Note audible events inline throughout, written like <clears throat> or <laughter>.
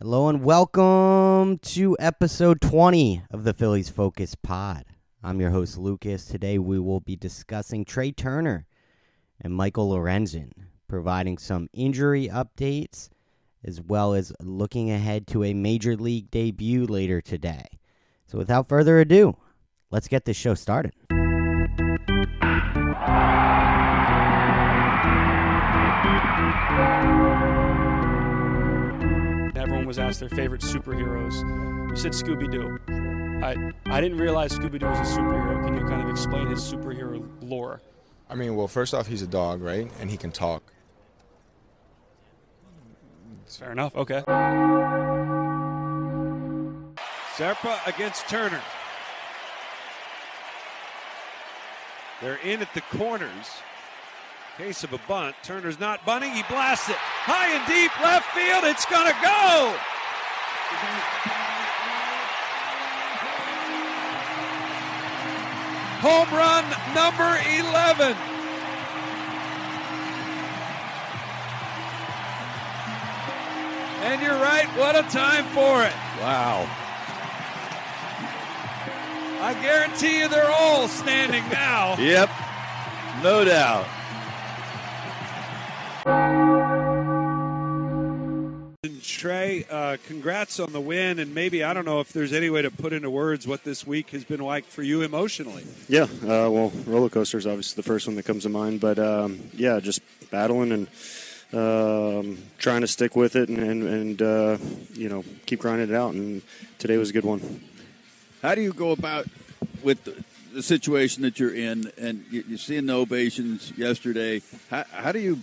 Hello and welcome to episode 20 of the Phillies Focus Pod. I'm your host, Lucas. Today we will be discussing Trea Turner and Michael Lorenzen, providing some injury updates as well as looking ahead to a major league debut later today. So without further ado, let's get this show started. Was asked their favorite superheroes. You said Scooby Doo. I I didn't realize Scooby Doo was a superhero. Can you kind of explain his superhero lore? I mean, well, first off, he's a dog, right? And he can talk. Fair enough. Okay. Zerpa against Turner. They're in at the corners. Case of a bunt. Turner's not bunting. He blasts it high and deep left field. It's going to go. Home run number 11. And you're right, what a time for it. Wow. I guarantee you they're all standing now. Yep. No doubt. Trea, uh, congrats on the win. And maybe, I don't know if there's any way to put into words what this week has been like for you emotionally. Yeah, uh, well, roller coaster is obviously the first one that comes to mind, but um, yeah, just battling and um, trying to stick with it and, and, and uh, you know keep grinding it out. And today was a good one. How do you go about with the, the situation that you're in, and you, you're seeing the ovations yesterday? How, how do you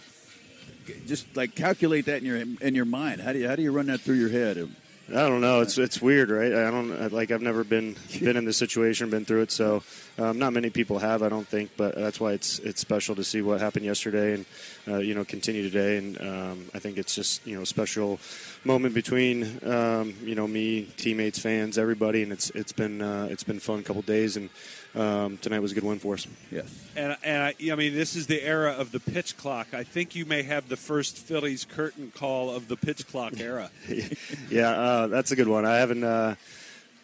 just like calculate that in your in your mind? How do you how do you run that through your head? I don't know. It's it's weird, right? I don't like. I've never been <laughs> been in this situation, been through it. So, um, not many people have, I don't think. But that's why it's it's special to see what happened yesterday, and uh, you know, continue today. And um, I think it's just you know a special moment between um, you know me, teammates, fans, everybody, and it's it's been uh, it's been fun couple days, and um, tonight was a good win for us. Yes. And, and I, I mean, this is the era of the pitch clock. I think you may have the first Phillies curtain call of the pitch clock era. <laughs> yeah, uh, that's a good one. I haven't uh,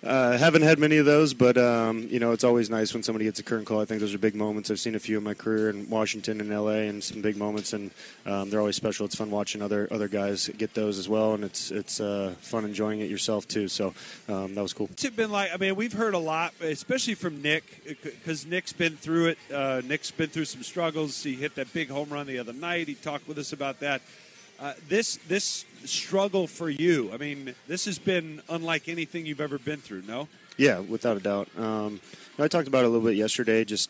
uh, haven't had many of those, but um, you know it's always nice when somebody gets a current call. I think those are big moments. I've seen a few in my career in Washington and LA, and some big moments, and um, they're always special. It's fun watching other other guys get those as well, and it's it's uh, fun enjoying it yourself too. So um, that was cool. What's it been like? I mean, we've heard a lot, especially from Nick, because Nick's been through it. Uh, Nick's been through some struggles. He hit that big home run the other night. He talked with us about that. Uh, this this struggle for you. I mean, this has been unlike anything you've ever been through. No. Yeah, without a doubt. Um, I talked about it a little bit yesterday. Just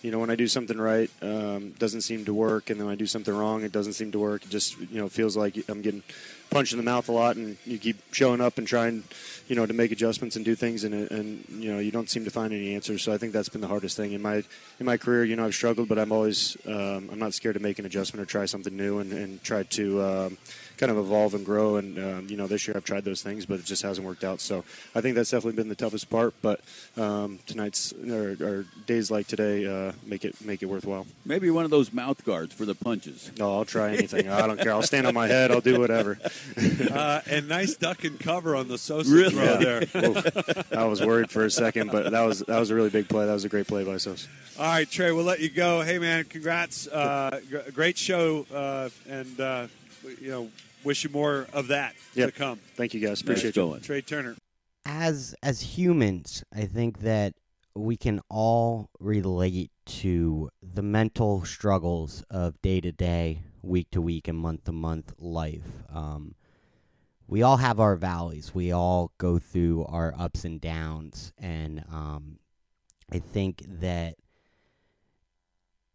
you know, when I do something right, um, doesn't seem to work, and then when I do something wrong, it doesn't seem to work. It just you know feels like I'm getting punched in the mouth a lot, and you keep showing up and trying, you know, to make adjustments and do things, and and you know you don't seem to find any answers. So I think that's been the hardest thing in my in my career. You know, I've struggled, but I'm always um, I'm not scared to make an adjustment or try something new and, and try to. Um, kind of evolve and grow. And um, you know, this year I've tried those things, but it just hasn't worked out. So I think that's definitely been the toughest part. But um, tonight's or, or, days like today uh, make it make it worthwhile. Maybe one of those mouth guards for the punches. No, I'll try anything. I don't care. I'll stand on my head. I'll do whatever. <laughs> uh, and nice duck and cover on the Sosa Really? throw there. <laughs> Oof. I was worried for a second, but that was that was a really big play. That was a great play by Sosa. All right, Trea, we'll let you go. Hey, man, congrats. Uh, gr- great show, uh, and uh, you know, wish you more of that Yep. to come. Thank you guys. Nice Appreciate you. going. Trea Turner. as as humans, I think that we can all relate to the mental struggles of day to day, week to week, and month to month life. Um, we all have our valleys. We all go through our ups and downs, and um, I think that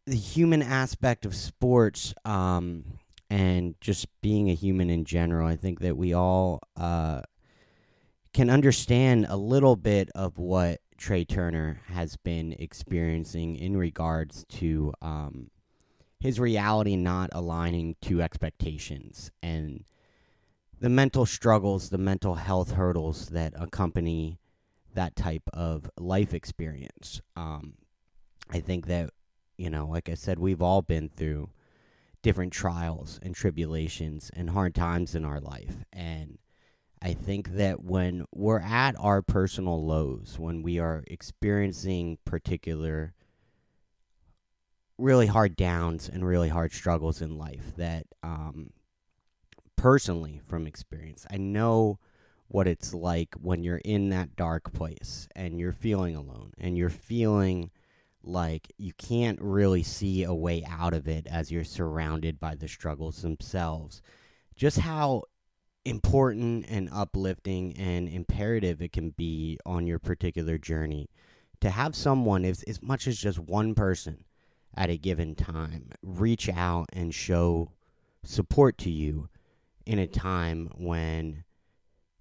the human aspect of sports um, and just being a human in general, I think that we all. Uh, can understand a little bit of what Trea Turner has been experiencing in regards to um, his reality not aligning to expectations and the mental struggles, the mental health hurdles that accompany that type of life experience. Um, I think that, you know, like I said, we've all been through different trials and tribulations and hard times in our life. And I think that when we're at our personal lows, when we are experiencing particular really hard downs and really hard struggles in life, that um, personally from experience, I know what it's like when you're in that dark place and you're feeling alone and you're feeling like you can't really see a way out of it as you're surrounded by the struggles themselves. Just how important and uplifting and imperative it can be on your particular journey to have someone, as, as much as just one person at a given time, reach out and show support to you in a time when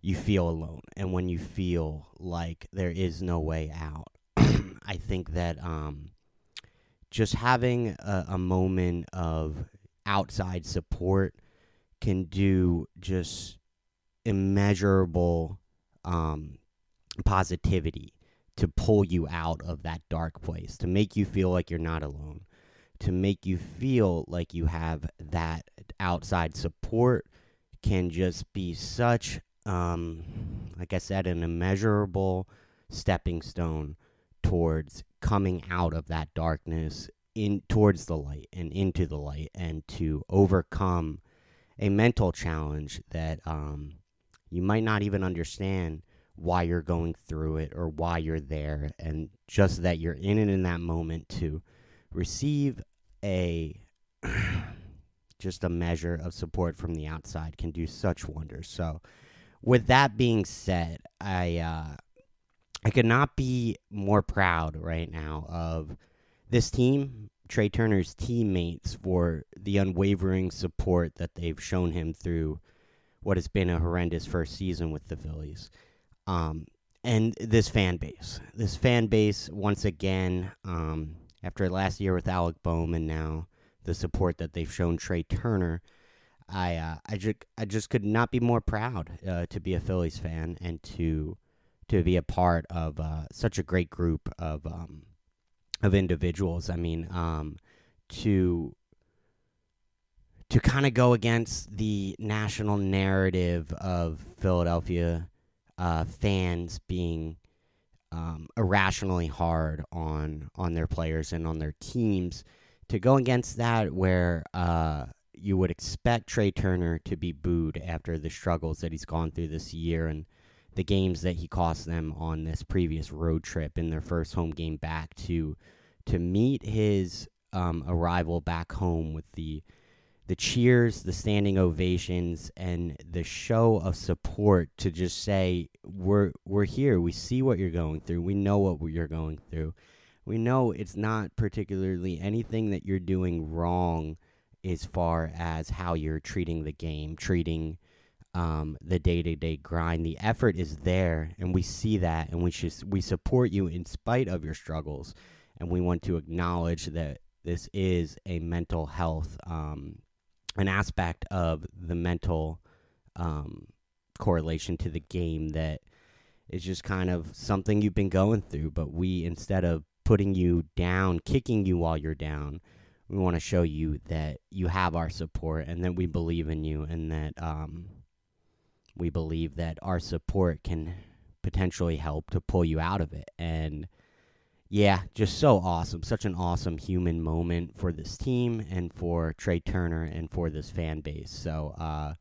you feel alone and when you feel like there is no way out. I think that um, just having a, a moment of outside support can do just immeasurable um, positivity to pull you out of that dark place, to make you feel like you're not alone, to make you feel like you have that outside support can just be such, um, like I said, an immeasurable stepping stone towards coming out of that darkness in towards the light and into the light and to overcome a mental challenge that um, you might not even understand why you're going through it or why you're there and just that you're in it in that moment to receive a <clears throat> just a measure of support from the outside can do such wonders. So with that being said i uh i could not be more proud right now of this team trea turner's teammates for the unwavering support that they've shown him through what has been a horrendous first season with the Phillies. Um, and this fan base, this fan base, once again, um, after last year with Alec Bohm and now the support that they've shown Trea Turner, I uh, I just I just could not be more proud uh, to be a Phillies fan and to to be a part of uh, such a great group of um, of individuals. I mean, um, to to kind of go against the national narrative of Philadelphia uh, fans being um, irrationally hard on on their players and on their teams. To go against that, where uh, you would expect Trea Turner to be booed after the struggles that he's gone through this year and the games that he cost them on this previous road trip in their first home game back to to meet his um, arrival back home with the the cheers, the standing ovations, and the show of support to just say we're we're here. We see what you're going through. We know what you're going through. We know it's not particularly anything that you're doing wrong as far as how you're treating the game, treating um, the day to day grind. The effort is there, and we see that, and we just we support you in spite of your struggles, and we want to acknowledge that this is a mental health um, an aspect of the mental um, correlation to the game that is just kind of something you've been going through. But we, instead of putting you down, kicking you while you're down, we want to show you that you have our support and that we believe in you and that um, we believe that our support can potentially help to pull you out of it. And yeah, just so awesome. Such an awesome human moment for this team and for Trea Turner and for this fan base. So, uh,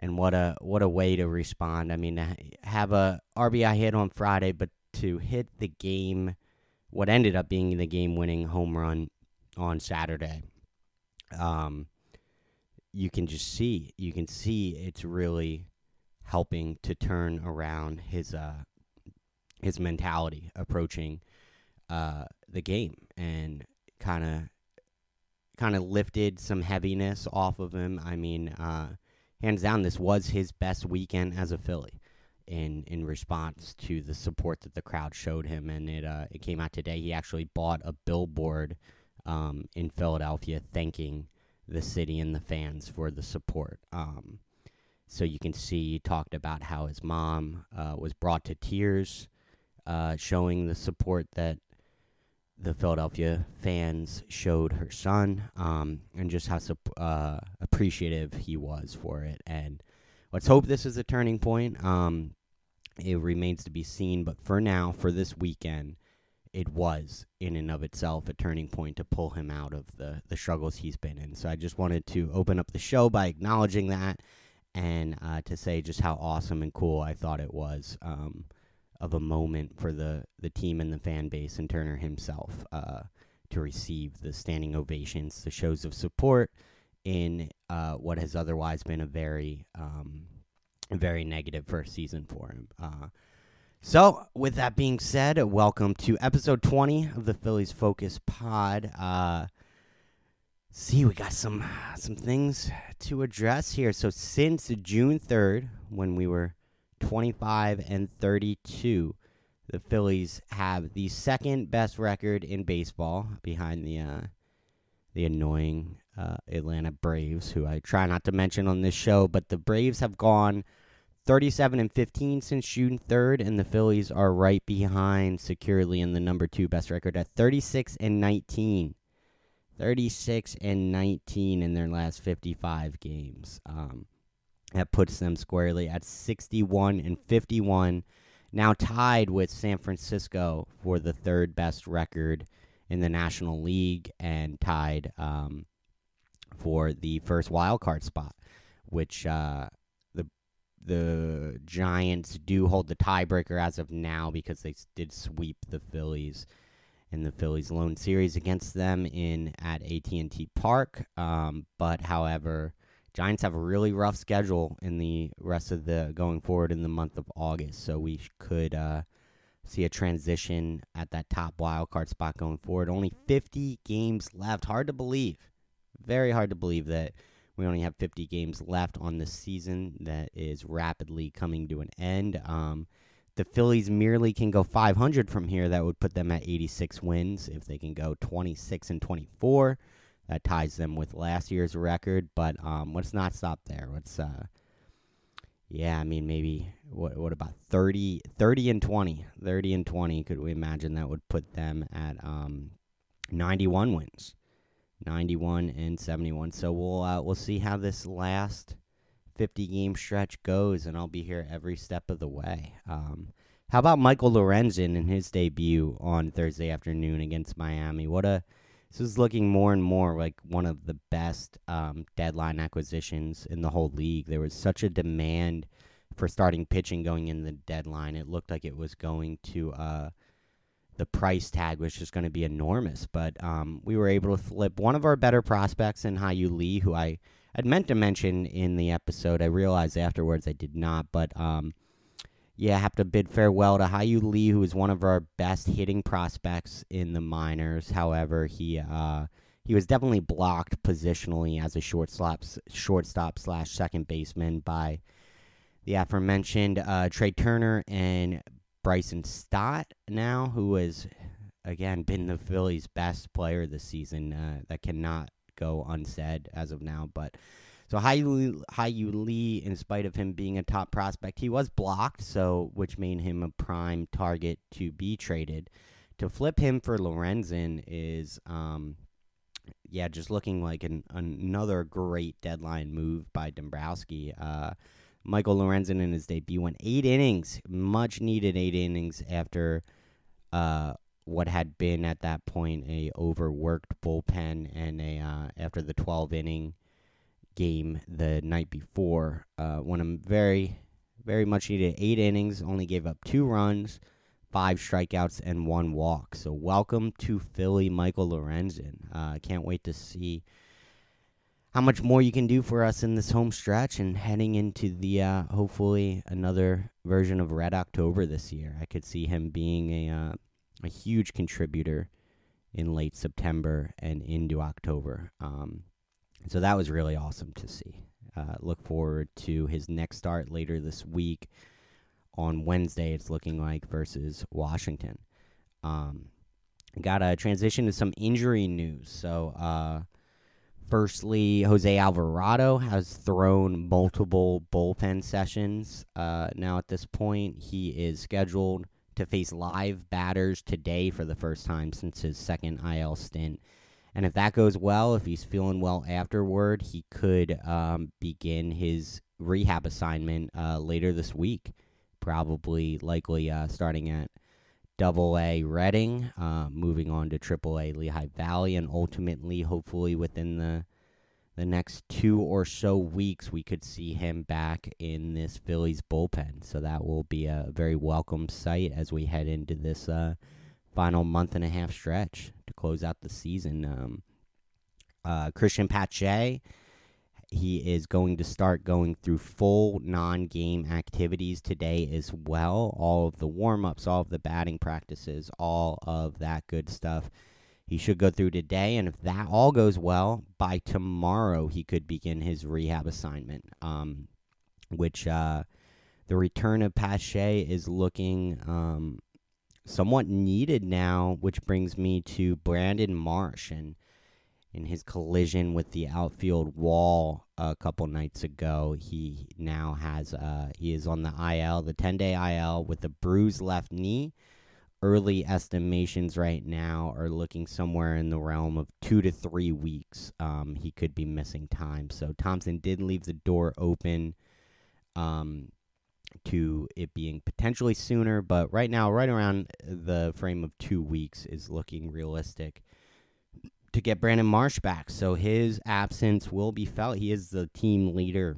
and what a what a way to respond. I mean, have a RBI hit on Friday, but to hit the game, what ended up being the game-winning home run on Saturday. Um, you can just see, you can see it's really helping to turn around his uh his mentality approaching uh, the game and kind of kind of lifted some heaviness off of him. I mean, uh, hands down, this was his best weekend as a Philly in in response to the support that the crowd showed him. And it uh, it came out today. He actually bought a billboard um, in Philadelphia thanking the city and the fans for the support. Um, so you can see he talked about how his mom uh, was brought to tears, uh, showing the support that the Philadelphia fans showed her son, um, and just how uh, appreciative he was for it. And let's hope this is a turning point. Um, it remains to be seen, but for now, for this weekend, it was in and of itself a turning point to pull him out of the the struggles he's been in. So I just wanted to open up the show by acknowledging that and uh, to say just how awesome and cool I thought it was um, of a moment for the the team and the fan base and Turner himself uh, to receive the standing ovations, the shows of support in uh, what has otherwise been a very um, very negative first season for him. Uh, so, with that being said, welcome to episode 20 of the Phillies Focus Pod. See, we got some some things to address here. So, since June 3rd, when we were 25 and 32, the Phillies have the second best record in baseball behind the uh, the annoying uh, Atlanta Braves, who I try not to mention on this show, but the Braves have gone 37 and 15 since June 3rd, and the Phillies are right behind securely in the number two best record at 36 and 19. 36 and 19 in their last 55 games. Um, that puts them squarely at 61 and 51, now tied with San Francisco for the third best record in the National League and tied um, for the first wild card spot, which uh, the Giants do hold the tiebreaker as of now because they did sweep the Phillies in the Phillies lone series against them in at AT&T Park. Um, but however, Giants have a really rough schedule in the rest of the going forward in the month of August, so we could uh, see a transition at that top wild card spot going forward. Only 50 games left. Hard to believe. Very hard to believe that we only have 50 games left on the season that is rapidly coming to an end. Um, the Phillies merely can go 500 from here. That would put them at 86 wins. If they can go 26 and 24, that ties them with last year's record. But um, let's not stop there. Let's, uh, yeah, I mean, maybe what what about 30, 30 and 20? 30 and 20. Could we imagine that would put them at um, 91 wins? 91 and 71. So we'll uh, we'll see how this last 50 game stretch goes, and I'll be here every step of the way. Um, how about Michael Lorenzen in his debut on Thursday afternoon against Miami? What a this is looking more and more like one of the best um, deadline acquisitions in the whole league. There was such a demand for starting pitching going in the deadline. It looked like it was going to uh, the price tag was just going to be enormous. But um, we were able to flip one of our better prospects in Hao-Yu Lee, who I had meant to mention in the episode. I realized afterwards I did not. But um, yeah, I have to bid farewell to Hao-Yu Lee, who is one of our best hitting prospects in the minors. However, he uh, he was definitely blocked positionally as a shortstop shortstop slash second baseman by the aforementioned uh, Trea Turner and Bryson Stott now, who has again been the Phillies' best player this season. Uh, that cannot go unsaid as of now. But so Hao-Yu Lee, in spite of him being a top prospect, he was blocked, so which made him a prime target to be traded. To flip him for Lorenzen is, um, yeah, just looking like an, another great deadline move by Dombrowski. Uh, Michael Lorenzen in his debut went eight innings, much needed eight innings after uh, what had been at that point a overworked bullpen and a uh, after the 12 inning game the night before. Uh, won a very, very much needed eight innings, only gave up two runs, five strikeouts, and one walk. So welcome to Philly, Michael Lorenzen. Uh, can't wait to see how much more you can do for us in this home stretch and heading into the uh, hopefully another version of Red October this year. I could see him being a uh, a huge contributor in late September and into October. Um, so that was really awesome to see. Uh, look forward to his next start later this week on Wednesday. It's looking like versus Washington. Um, got a transition to some injury news. So uh, Firstly, Jose Alvarado has thrown multiple bullpen sessions. Uh, now, at this point, he is scheduled to face live batters today for the first time since his second IL stint. And if that goes well, if he's feeling well afterward, he could um, begin his rehab assignment uh, later this week. Probably, likely uh, starting at Double A Reading, uh, moving on to Triple A Lehigh Valley, and ultimately, hopefully, within the the next two or so weeks, we could see him back in this Phillies bullpen. So that will be a very welcome sight as we head into this uh, final month and a half stretch to close out the season. Um, uh, Christian Pache, he is going to start going through full non game activities today as well. All of the warm ups, all of the batting practices, all of that good stuff he should go through today, and if that all goes well, by tomorrow he could begin his rehab assignment. Um, which uh, the return of Pache is looking um, somewhat needed now, which brings me to Brandon Marsh and in his collision with the outfield wall a couple nights ago. He now has uh, he is on the IL, the 10 day IL with a bruised left knee early estimations right now are looking somewhere in the realm of two to three weeks. Um, he could be missing time. So Thomson did leave the door open um, to it being potentially sooner, but right now, right around the frame of two weeks is looking realistic to get Brandon Marsh back. So his absence will be felt. He is the team leader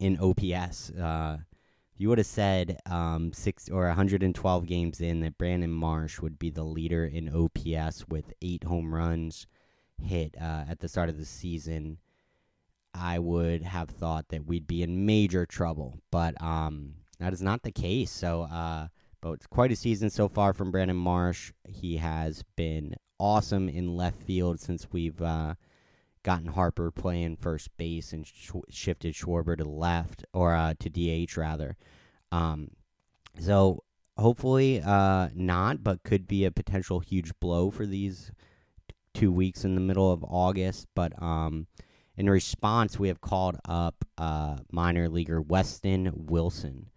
in OPS. Uh, you would have said um, six or 112 games in that Brandon Marsh would be the leader in OPS with eight home runs hit uh, at the start of the season, I would have thought that we'd be in major trouble. But um, that is not the case. So, uh, but it's quite a season so far from Brandon Marsh. He has been awesome in left field since we've uh, gotten Harper playing first base and sh- shifted Schwarber to left or uh, to DH rather. Um, so hopefully uh, not, but could be a potential huge blow for these two weeks in the middle of August. But um, in response, we have called up uh, minor leaguer Weston Wilson,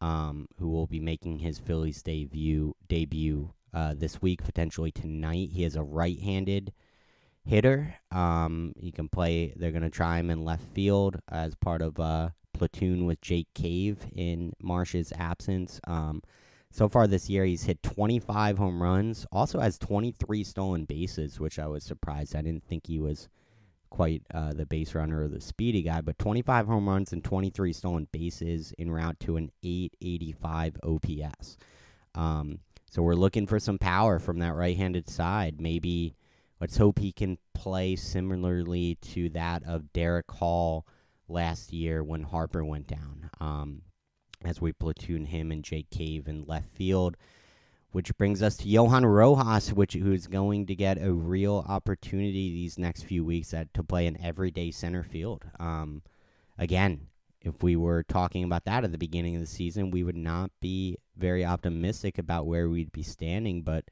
um, who will be making his Phillies debut debut uh, this week, potentially tonight. He is a right-handed hitter. Um, he can play. They're going to try him in left field as part of a platoon with Jake Cave in Marsh's absence. Um, so far this year, he's hit 25 home runs. Also has 23 stolen bases, which I was surprised. I didn't think he was quite uh, the base runner or the speedy guy, but 25 home runs and 23 stolen bases in route to an 885 OPS. Um, so we're looking for some power from that right-handed side. Maybe Let's hope he can play similarly to that of Darick Hall last year when Harper went down. Um, as we platoon him and Jake Cave in left field, which brings us to Johan Rojas, which who's going to get a real opportunity these next few weeks at, to play an everyday center field. Um, again, if we were talking about that at the beginning of the season, we would not be very optimistic about where we'd be standing, but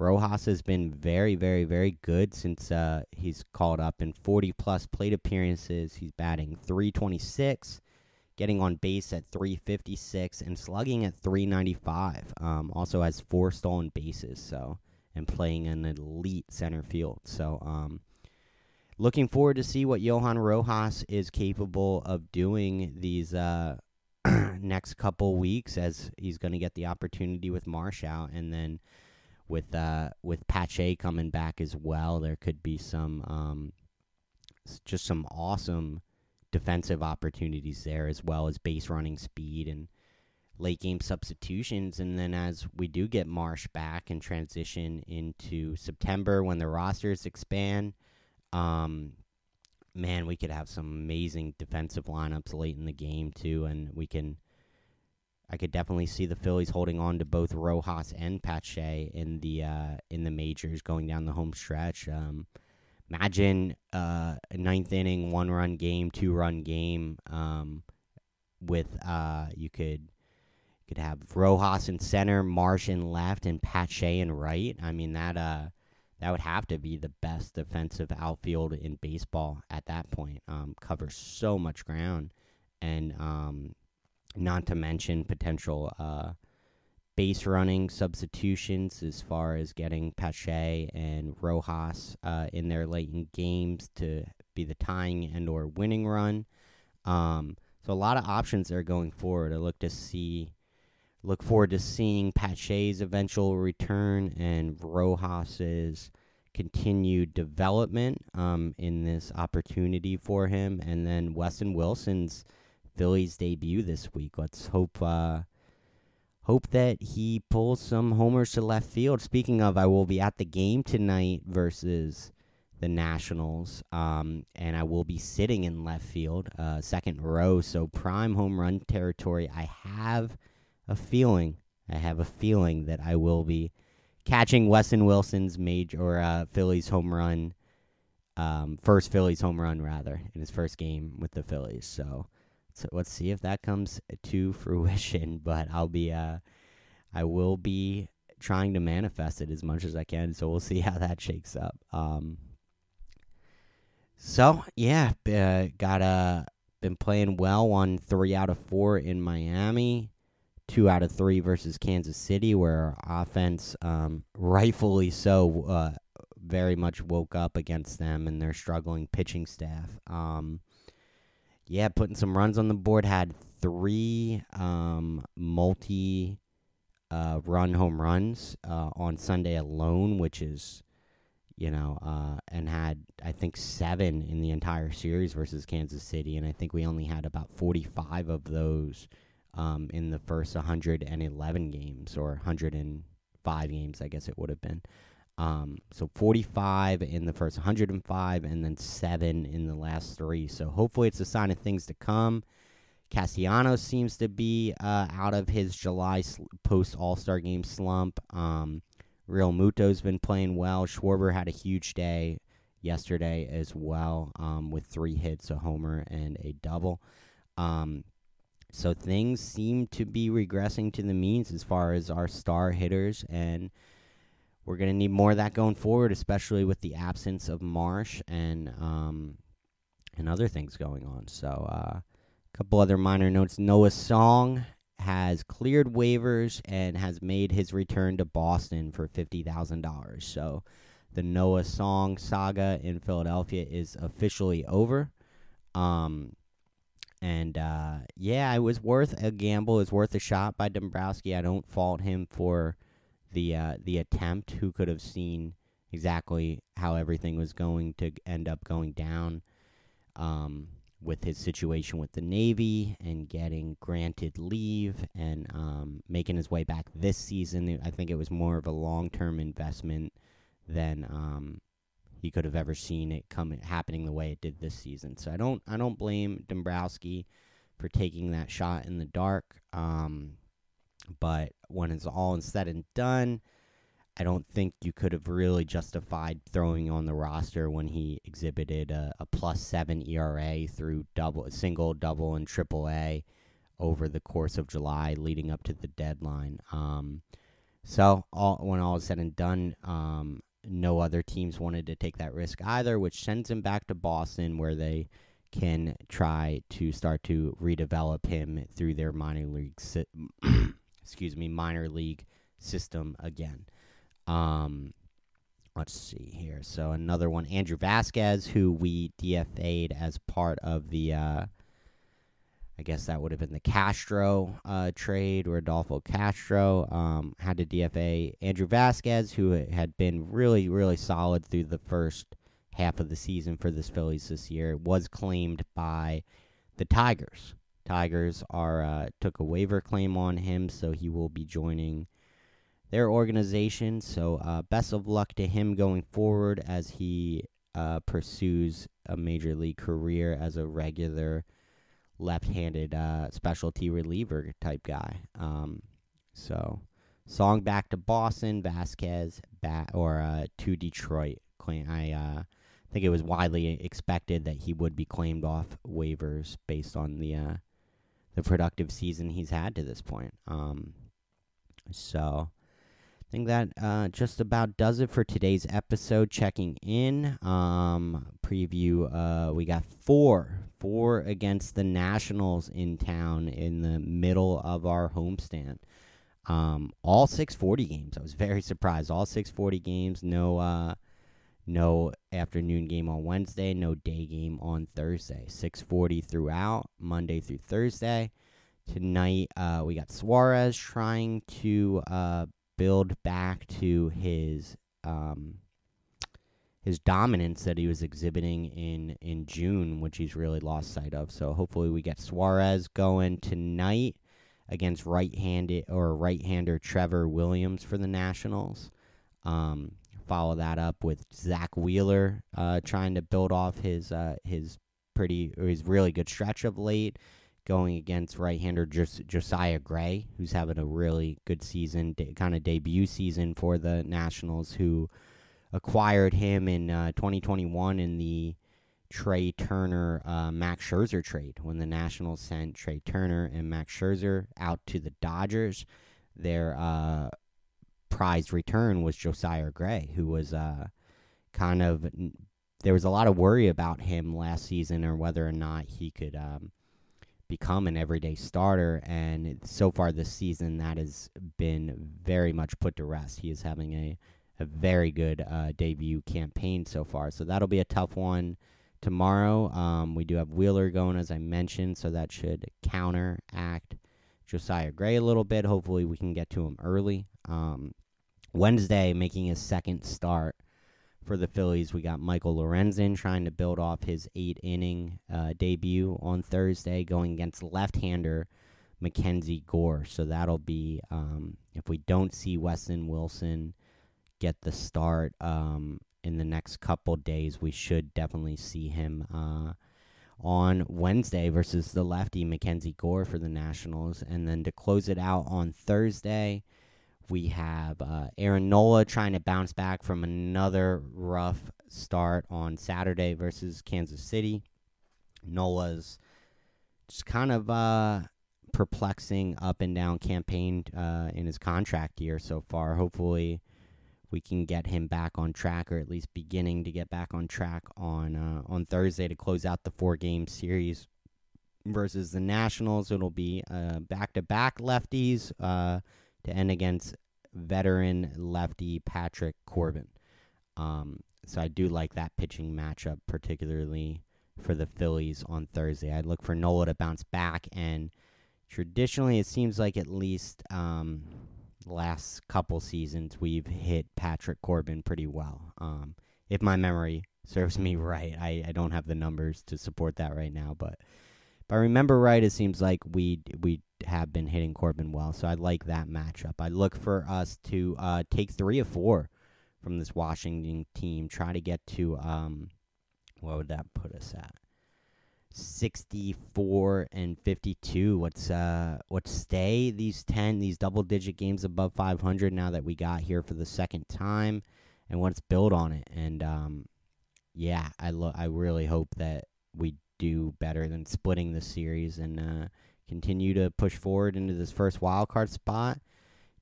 Rojas has been very, very, very good since uh, he's called up in 40 plus plate appearances. He's batting 326, getting on base at 356, and slugging at 395. Um, also has four stolen bases, so and playing an elite center field. So, um, looking forward to see what Johan Rojas is capable of doing these uh, <clears throat> next couple weeks, as he's going to get the opportunity with Marsh out, and then with uh, with Pache coming back as well, there could be some um, just some awesome defensive opportunities there, as well as base running speed and late game substitutions. And then as we do get Marsh back and transition into September when the rosters expand, um, man, we could have some amazing defensive lineups late in the game too, and we can I could definitely see the Phillies holding on to both Rojas and Pache in the uh, in the majors going down the home stretch. Um, imagine uh, a ninth inning, one run game, two run game um, with uh, you could could have Rojas in center, Marsh in left, and Pache in right. I mean that uh, that would have to be the best defensive outfield in baseball at that point. Um, covers so much ground, and um, not to mention potential uh, base running substitutions as far as getting Pache and Rojas uh, in their late in games to be the tying and or winning run. Um, So a lot of options there going forward. I look to see, look forward to seeing Pache's eventual return and Rojas's continued development um, in this opportunity for him, and then Weston Wilson's Phillies debut this week. Let's hope. Uh, hope that he pulls some homers to left field. Speaking of, I will be at the game tonight versus the Nationals, um, and I will be sitting in left field, uh, second row, so prime home run territory. I have a feeling, I have a feeling that I will be catching Weston Wilson's major or uh, Phillies home run, um, first Phillies home run rather in his first game with the Phillies. So, so let's see if that comes to <laughs> fruition. But I'll be, uh, I will be trying to manifest it as much as I can. So we'll <laughs> see how that shakes up. Um, so yeah, uh, got a been playing well. on three out of four in Miami, two out of three versus Kansas City, where our offense, um, rightfully so, uh, very much woke up against them and their struggling pitching staff. Um, yeah, putting some runs on the board. Had three um, multi uh, run home runs uh, on Sunday alone, which is you know, uh, and had I think seven in the entire series versus Kansas City, and I think we only had about 45 of those um, in the first 111 games or 105 games, I guess it would have been. Um, so 45 in the first 105, and then seven in the last three. So hopefully, it's a sign of things to come. Castellanos seems to be uh, out of his July sl- post All Star game slump. Um, Realmuto's been playing well. Schwarber had a huge day yesterday as well um, with three hits, a homer, and a double. Um, so things seem to be regressing to the means as far as our star hitters, and we're going to need more of that going forward, especially with the absence of Marsh and um, and other things going on. So uh, a couple other minor notes: Noah Song has cleared waivers and has made his return to Boston for $50,000. So the Noah Song saga in Philadelphia is officially over. Um, and uh, yeah, it was worth a gamble. It was worth a shot by Dombrowski. I don't fault him for the uh, the attempt. Who could have seen exactly how everything was going to end up going down? Um, with his situation with the Navy and getting granted leave and um, making his way back this season. I think it was more of a long term investment than um, he could have ever seen it come happening the way it did this season. So I don't I don't blame Dombrowski for taking that shot in the dark. Um, but when it's all said and done, I don't think you could have really justified throwing on the roster when he exhibited a, a plus seven ERA through double, single, double, and triple A over the course of July leading up to the deadline. Um, so all, when all is said and done, um, no other teams wanted to take that risk either, which sends him back to Boston where they can try to start to redevelop him through their minor league, si- <clears throat> excuse me, minor league system again. Um, let's see here. So another one, Andrew Vasquez, who we DFA'd as part of the, uh, I guess that would have been the Castro uh, trade, Rodolfo Castro um, had to DFA Andrew Vasquez, who had been really, really solid through the first half of the season for this Phillies this year, was claimed by the Tigers. Tigers are uh, took a waiver claim on him, so he will be joining their organization. So, uh, best of luck to him going forward as he uh, pursues a major league career as a regular left-handed uh, specialty reliever type guy. Um, so, song back to Boston, Vasquez back or uh, to Detroit. I uh, think it was widely expected that he would be claimed off waivers based on the the productive season he's had to this point. Um, so I think that uh, just about does it for today's episode. Checking in, um, preview. Uh, we got four, four against the Nationals in town in the middle of our homestand. Um, all 640 games. I was very surprised. All 640 games. No, uh, No afternoon game on Wednesday, no day game on Thursday. 6:40 throughout Monday through Thursday. Tonight uh, we got Suarez trying to uh, build back to his um, his dominance that he was exhibiting in in June, which he's really lost sight of. So hopefully we get Suarez going tonight against right-handed or right-hander Trevor Williams for the Nationals. Um, follow that up with Zack Wheeler uh, trying to build off his uh, his pretty his really good stretch of late, going against right-hander Jos- Josiah Gray, who's having a really good season, de- kind of debut season for the Nationals, who acquired him in uh, 2021 in the Trea Turner uh, Max Scherzer trade when the Nationals sent Trea Turner and Max Scherzer out to the Dodgers. Their uh, prized return was Josiah Gray, who was uh, kind of there was a lot of worry about him last season or whether or not he could um, become an everyday starter. And so far this season, that has been very much put to rest. He is having a a very good uh, debut campaign so far. So that'll be a tough one tomorrow. Um, we do have Wheeler going, as I mentioned, so that should counteract Josiah Gray a little bit. Hopefully, we can get to him early. Um, Wednesday, making his second start for the Phillies, we got Michael Lorenzen trying to build off his eight inning uh, debut on Thursday, going against left hander Mackenzie Gore. So that'll be, um, if we don't see Weston Wilson get the start um, in the next couple days, we should definitely see him uh, on Wednesday versus the lefty Mackenzie Gore for the Nationals. And then to close it out on Thursday, we have uh, Aaron Nola trying to bounce back from another rough start on Saturday versus Kansas City. Nola's just kind of uh, perplexing up and down campaign uh, in his contract year so far. Hopefully, we can get him back on track, or at least beginning to get back on track on uh, on Thursday to close out the four game series versus the Nationals. It'll be back to back lefties uh, to end against veteran lefty Patrick Corbin. Um, so I do like that pitching matchup, particularly for the Phillies on Thursday. I'd look for Nola to bounce back, and traditionally, it seems like at least um, last couple seasons we've hit Patrick Corbin pretty well. Um, if my memory serves me <laughs> right, I, I don't have the numbers to support that right now, but if I remember right, it seems like we we have been hitting Corbin well. So I like that matchup. I look for us to uh, take three of four from this Washington team. Try to get to um, what would that put us at? 64 and 52 what's uh what's stay these 10 these double digit games above 500 now that we got here for the second time and let's build on it and um yeah i i really hope that we do better than splitting the series and uh continue to push forward into this first wild card spot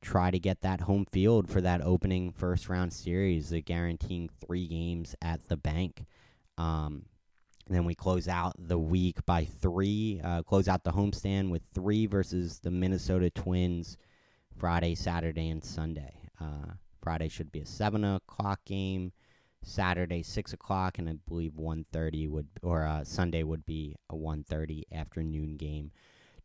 try to get that home field for that opening first round series uh, guaranteeing three games at the bank um then we close out the week by three, uh, close out the homestand with three versus the Minnesota Twins Friday, Saturday, and Sunday. Uh, Friday should be a 7 o'clock game. Saturday, 6 o'clock, and I believe 1.30 would, or uh, Sunday would be a 1.30 afternoon game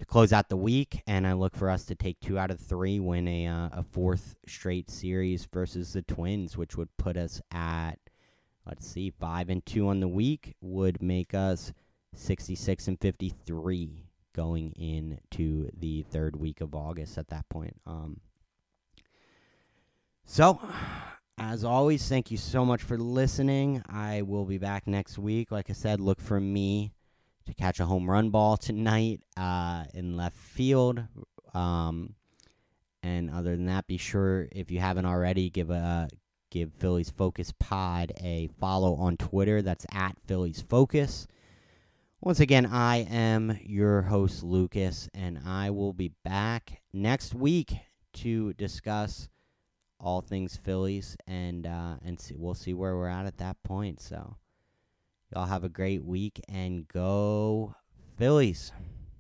to close out the week. And I look for us to take two out of three, win a, uh, a fourth straight series versus the Twins, which would put us at let's see, five and two on the week would make us 66 and 53 going into the third week of August at that point. Um, so, as always, thank you so much for listening. I will be back next week. Like I said, look for me to catch a home run ball tonight uh, in left field. Um, and other than that, be sure if you haven't already, give a give Phillies Focus Pod a follow on Twitter. That's at Phillies Focus. Once again, I am your host, Lucas, and I will be back next week to discuss all things Phillies, and uh, and see, we'll see where we're at at that point. So, y'all have a great week and go Phillies.